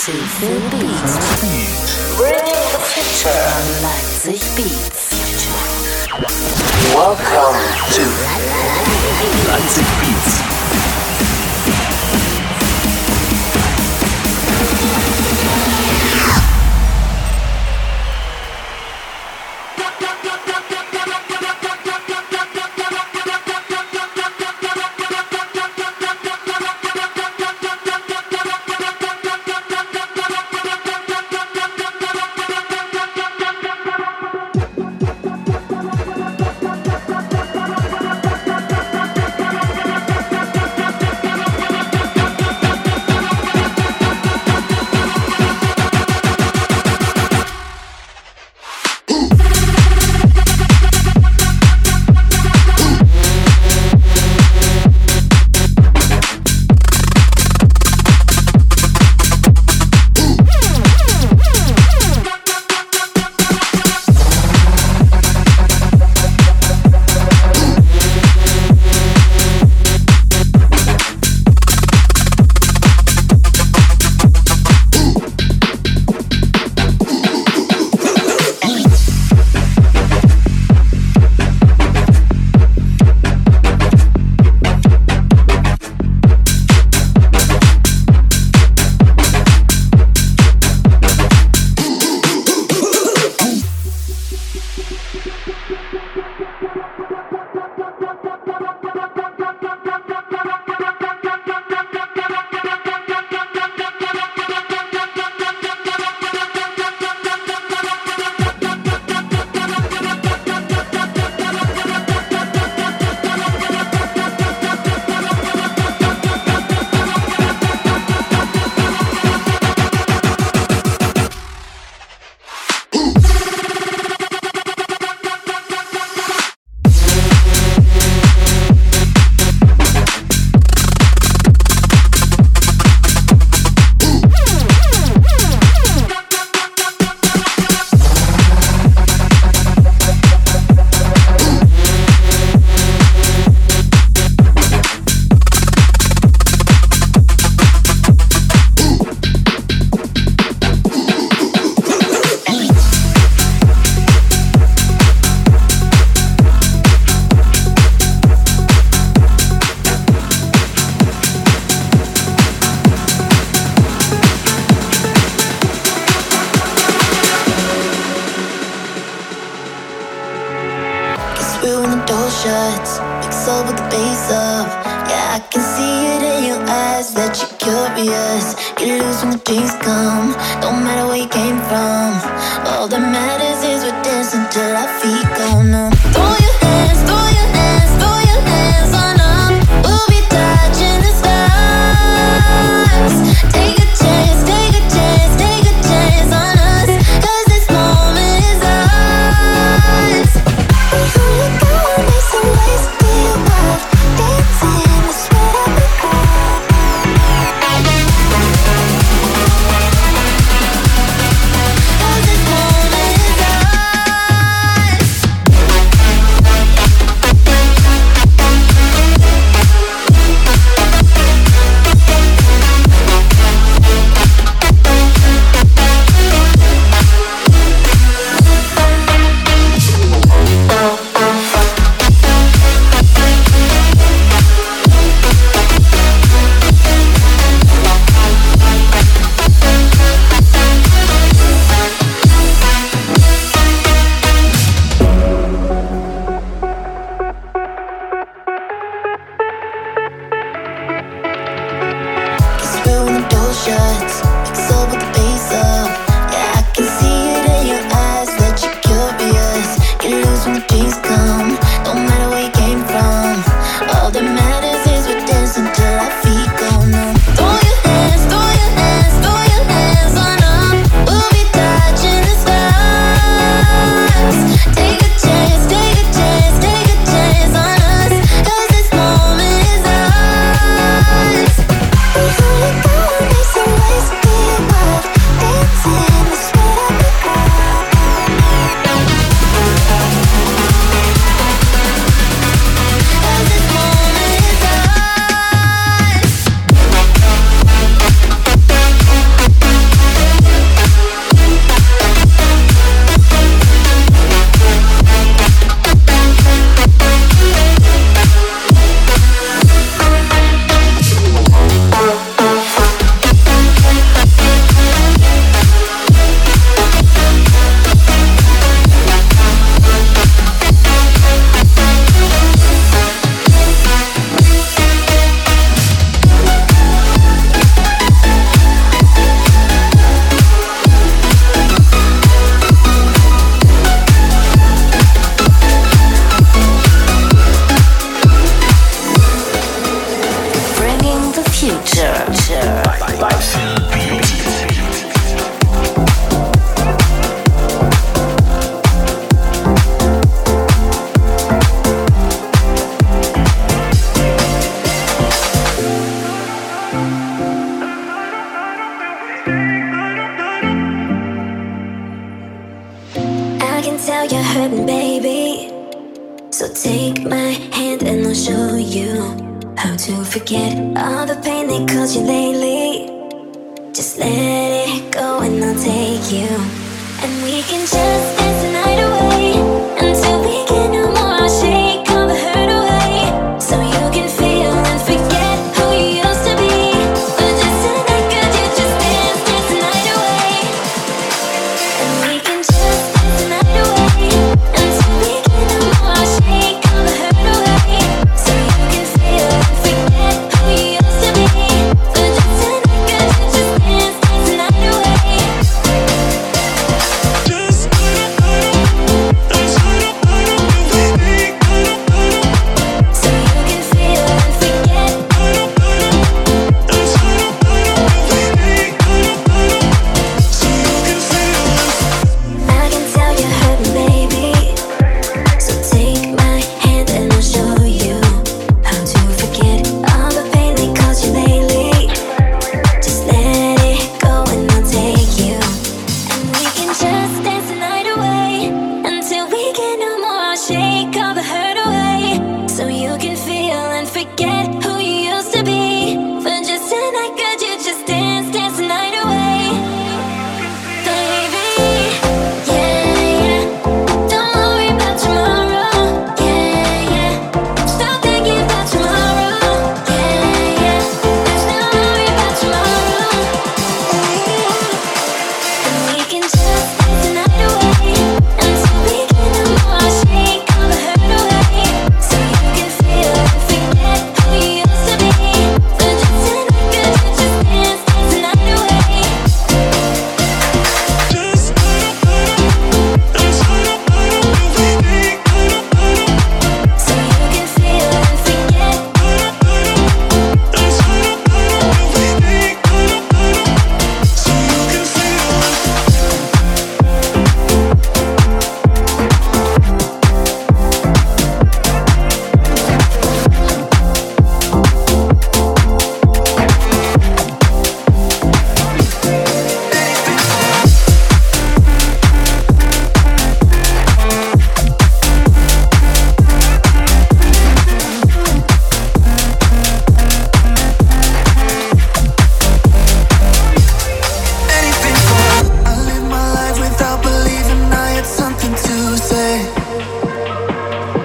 Leipzig Beatzz. Bringing the future. Leipzig Beatzz. Welcome to Leipzig Beatzz.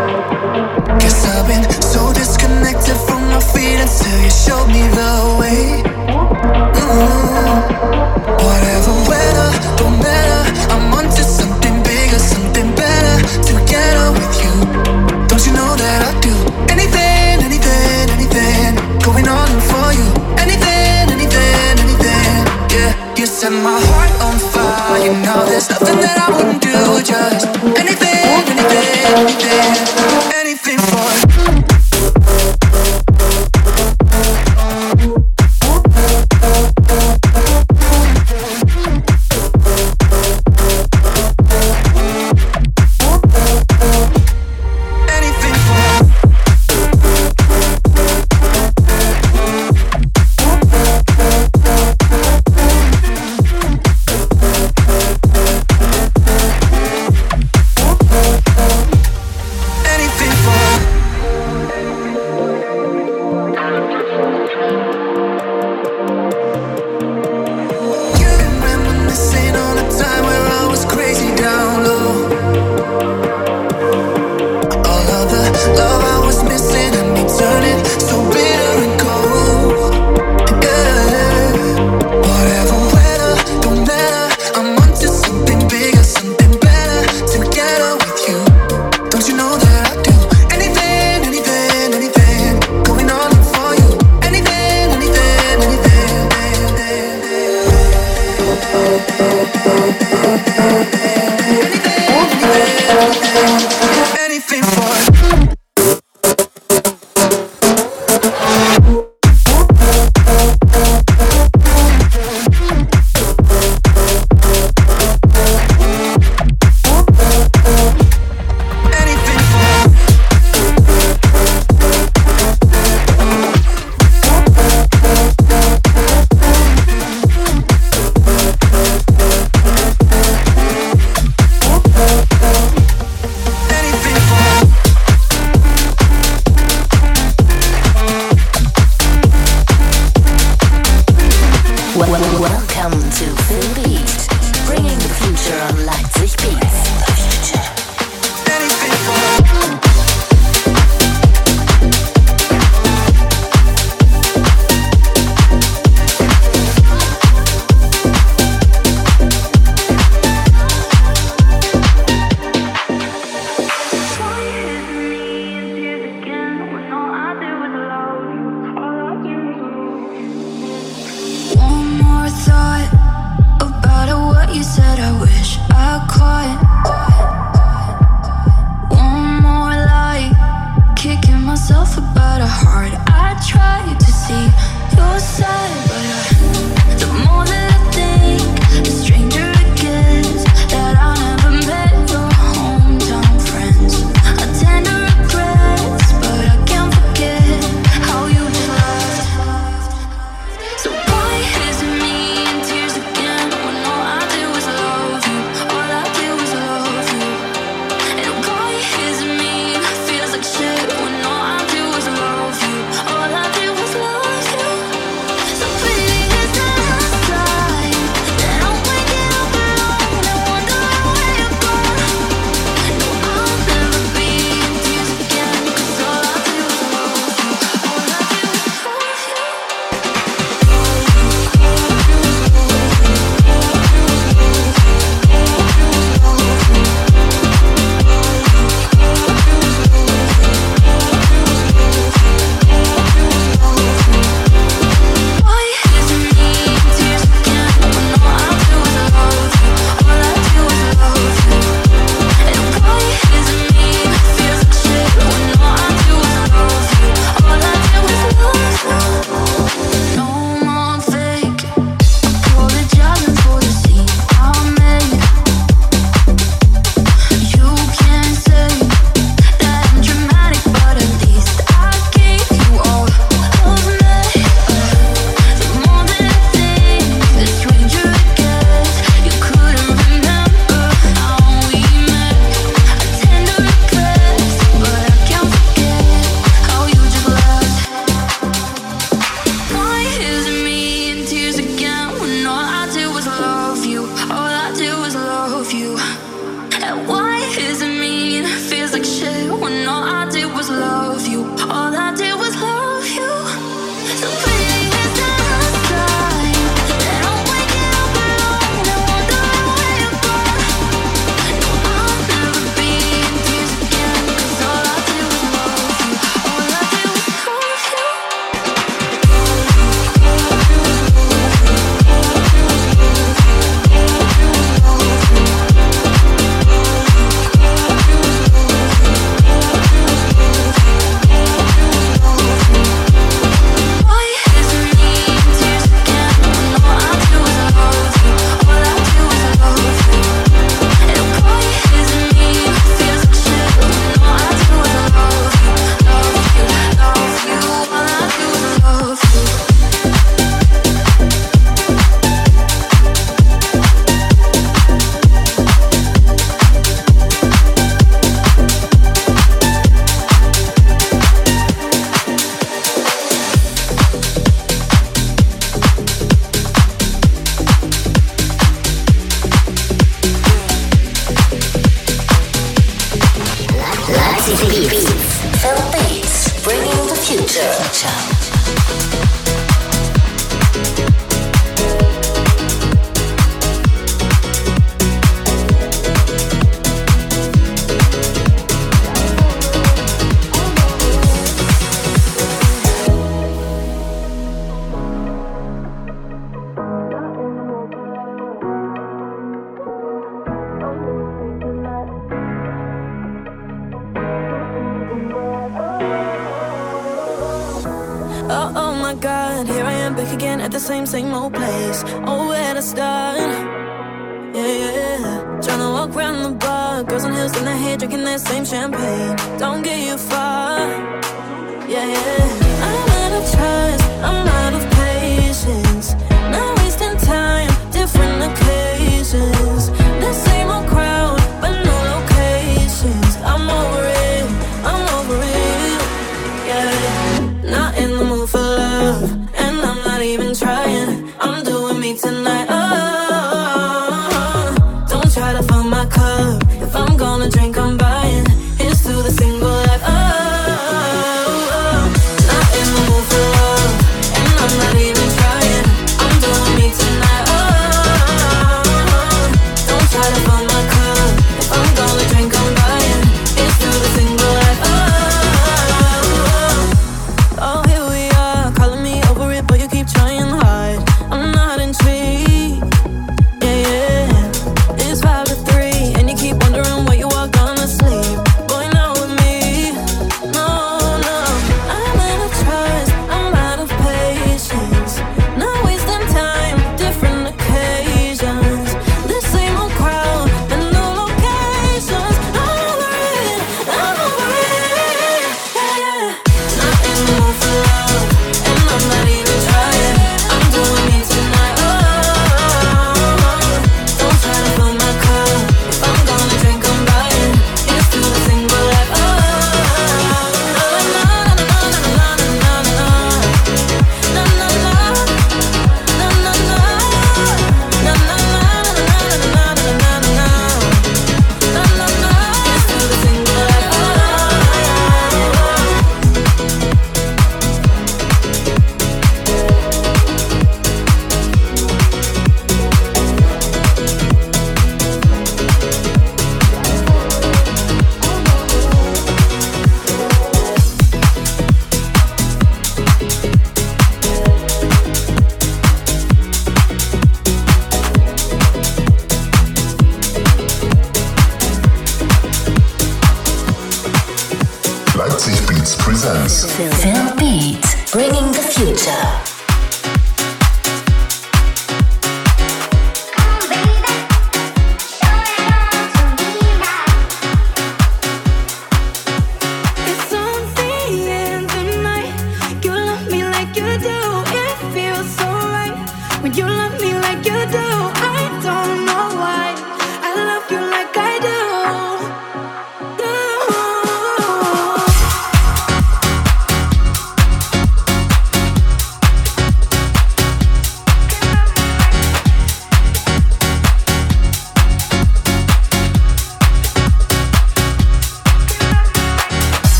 Guess I've been so disconnected from my feelings until you showed me the way. Mm-hmm. Whatever weather, matter. I'm onto something bigger, something better. Together with you, don't you know that I do anything, anything, anything. Going all in for you, anything, anything, anything. Yeah, you set my heart on fire. You know there's nothing that I wouldn't do, just anything.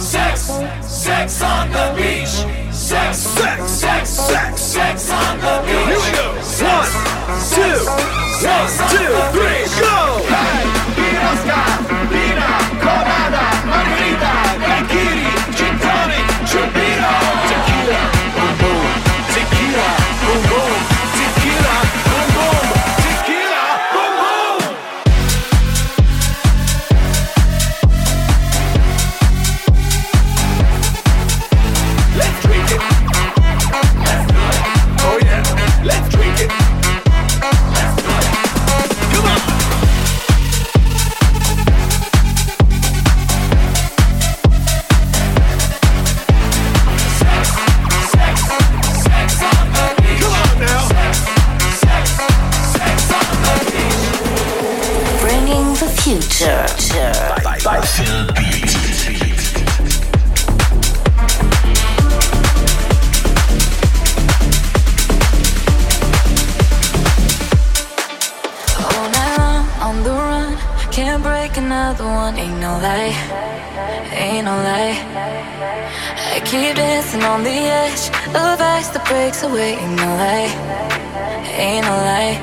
sex, sex on the beach. Sex, sex, sex, sex, sex on the beach. Here we go. One, two, one, two, three. Away, ain't no lie, ain't no lie.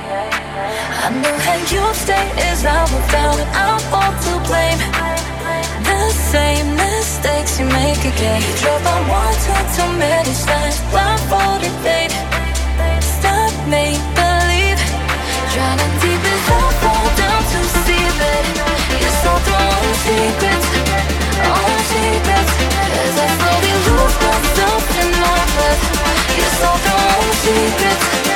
I know how you stay is I will down I'm all to blame. The same mistakes you make again. You drove on one too, too many times, blindfolded, babe. Stop me, believe. Drowning deep as I fall down to see that you're so through secrets, all secrets. As I slowly breath. You're so through secrets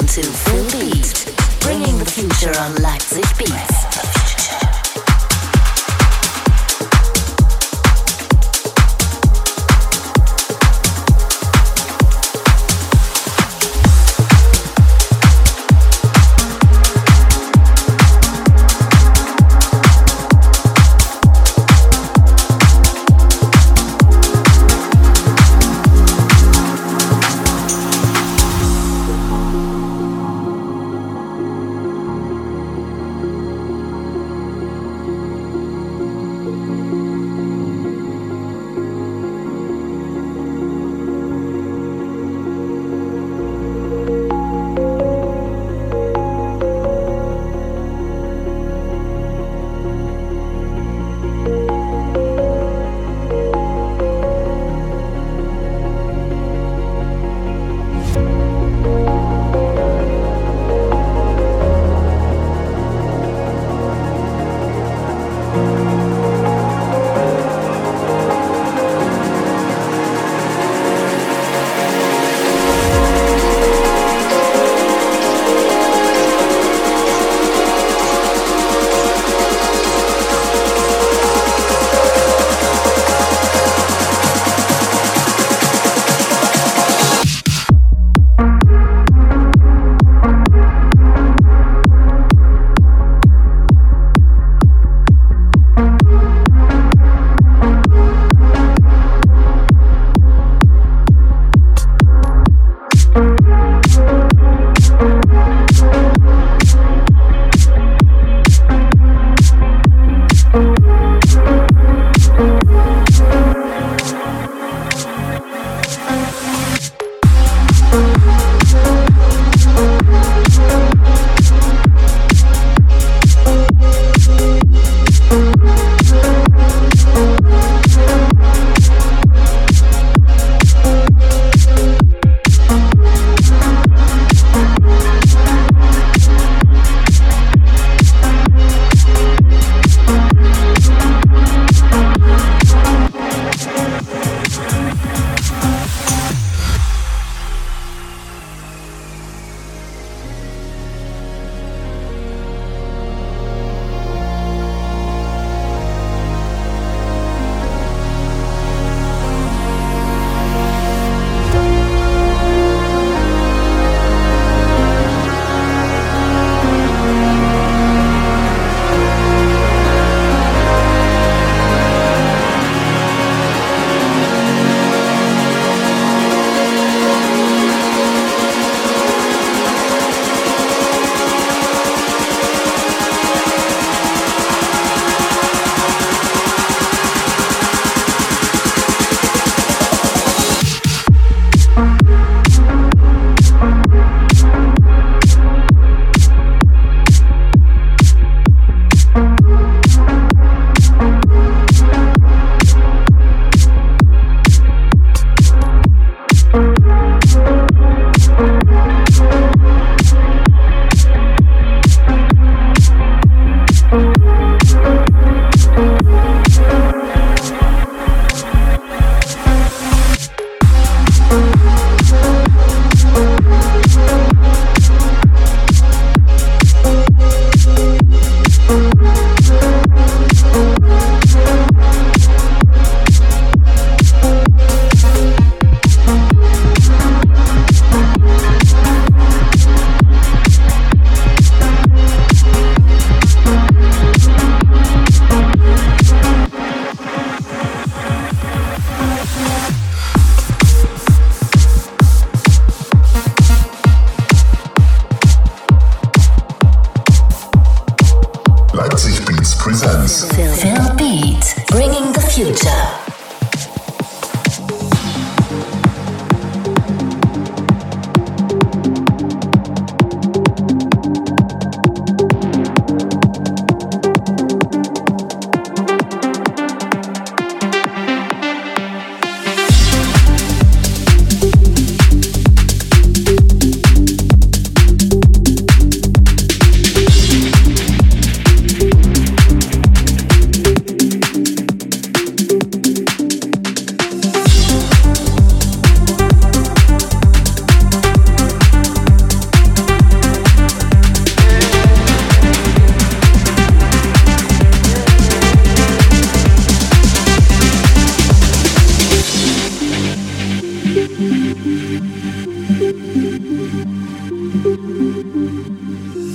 until four.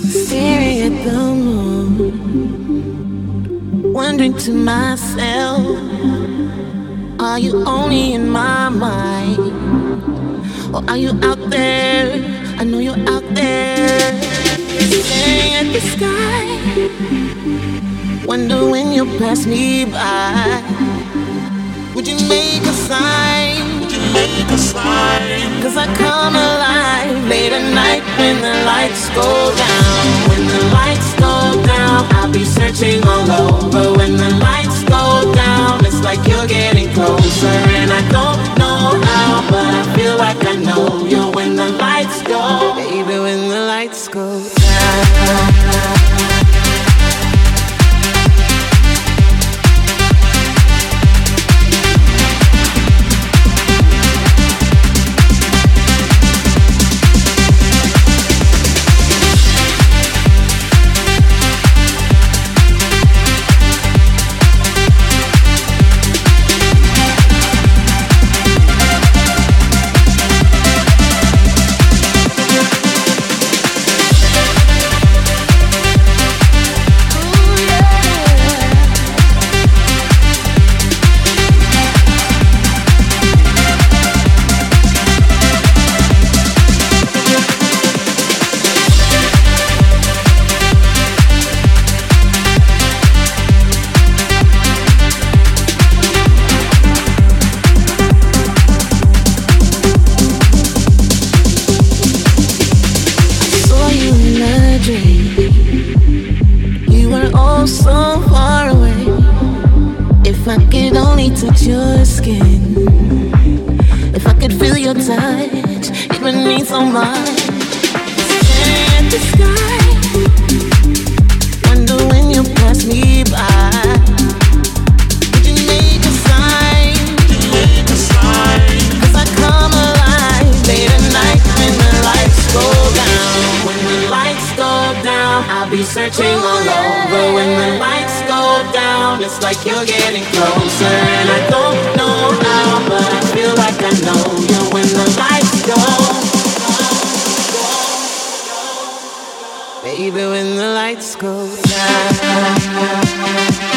Staring at the moon, wondering to myself, are you only in my mind? Or are you out there? I know you're out there. Staring at the sky, wonder when you'll pass me by. Would you make a sign? Cause I come alive late at night when the lights go down. When the lights go down, I'll be searching all over. When the lights go down, it's like you're getting closer. And I don't know how, but I feel like I know you when the lights go. Baby, when the lights go down. so far away. If I could only touch your skin, if I could feel your touch, it would mean so much. Staring at the sky, wonder when you pass me by. Cause I come alive late at night when the lights go down, I'll be searching all over. When the lights go down, it's like you're getting closer. And I don't know how, but I feel like I know you when the lights go. Baby, when the lights go down.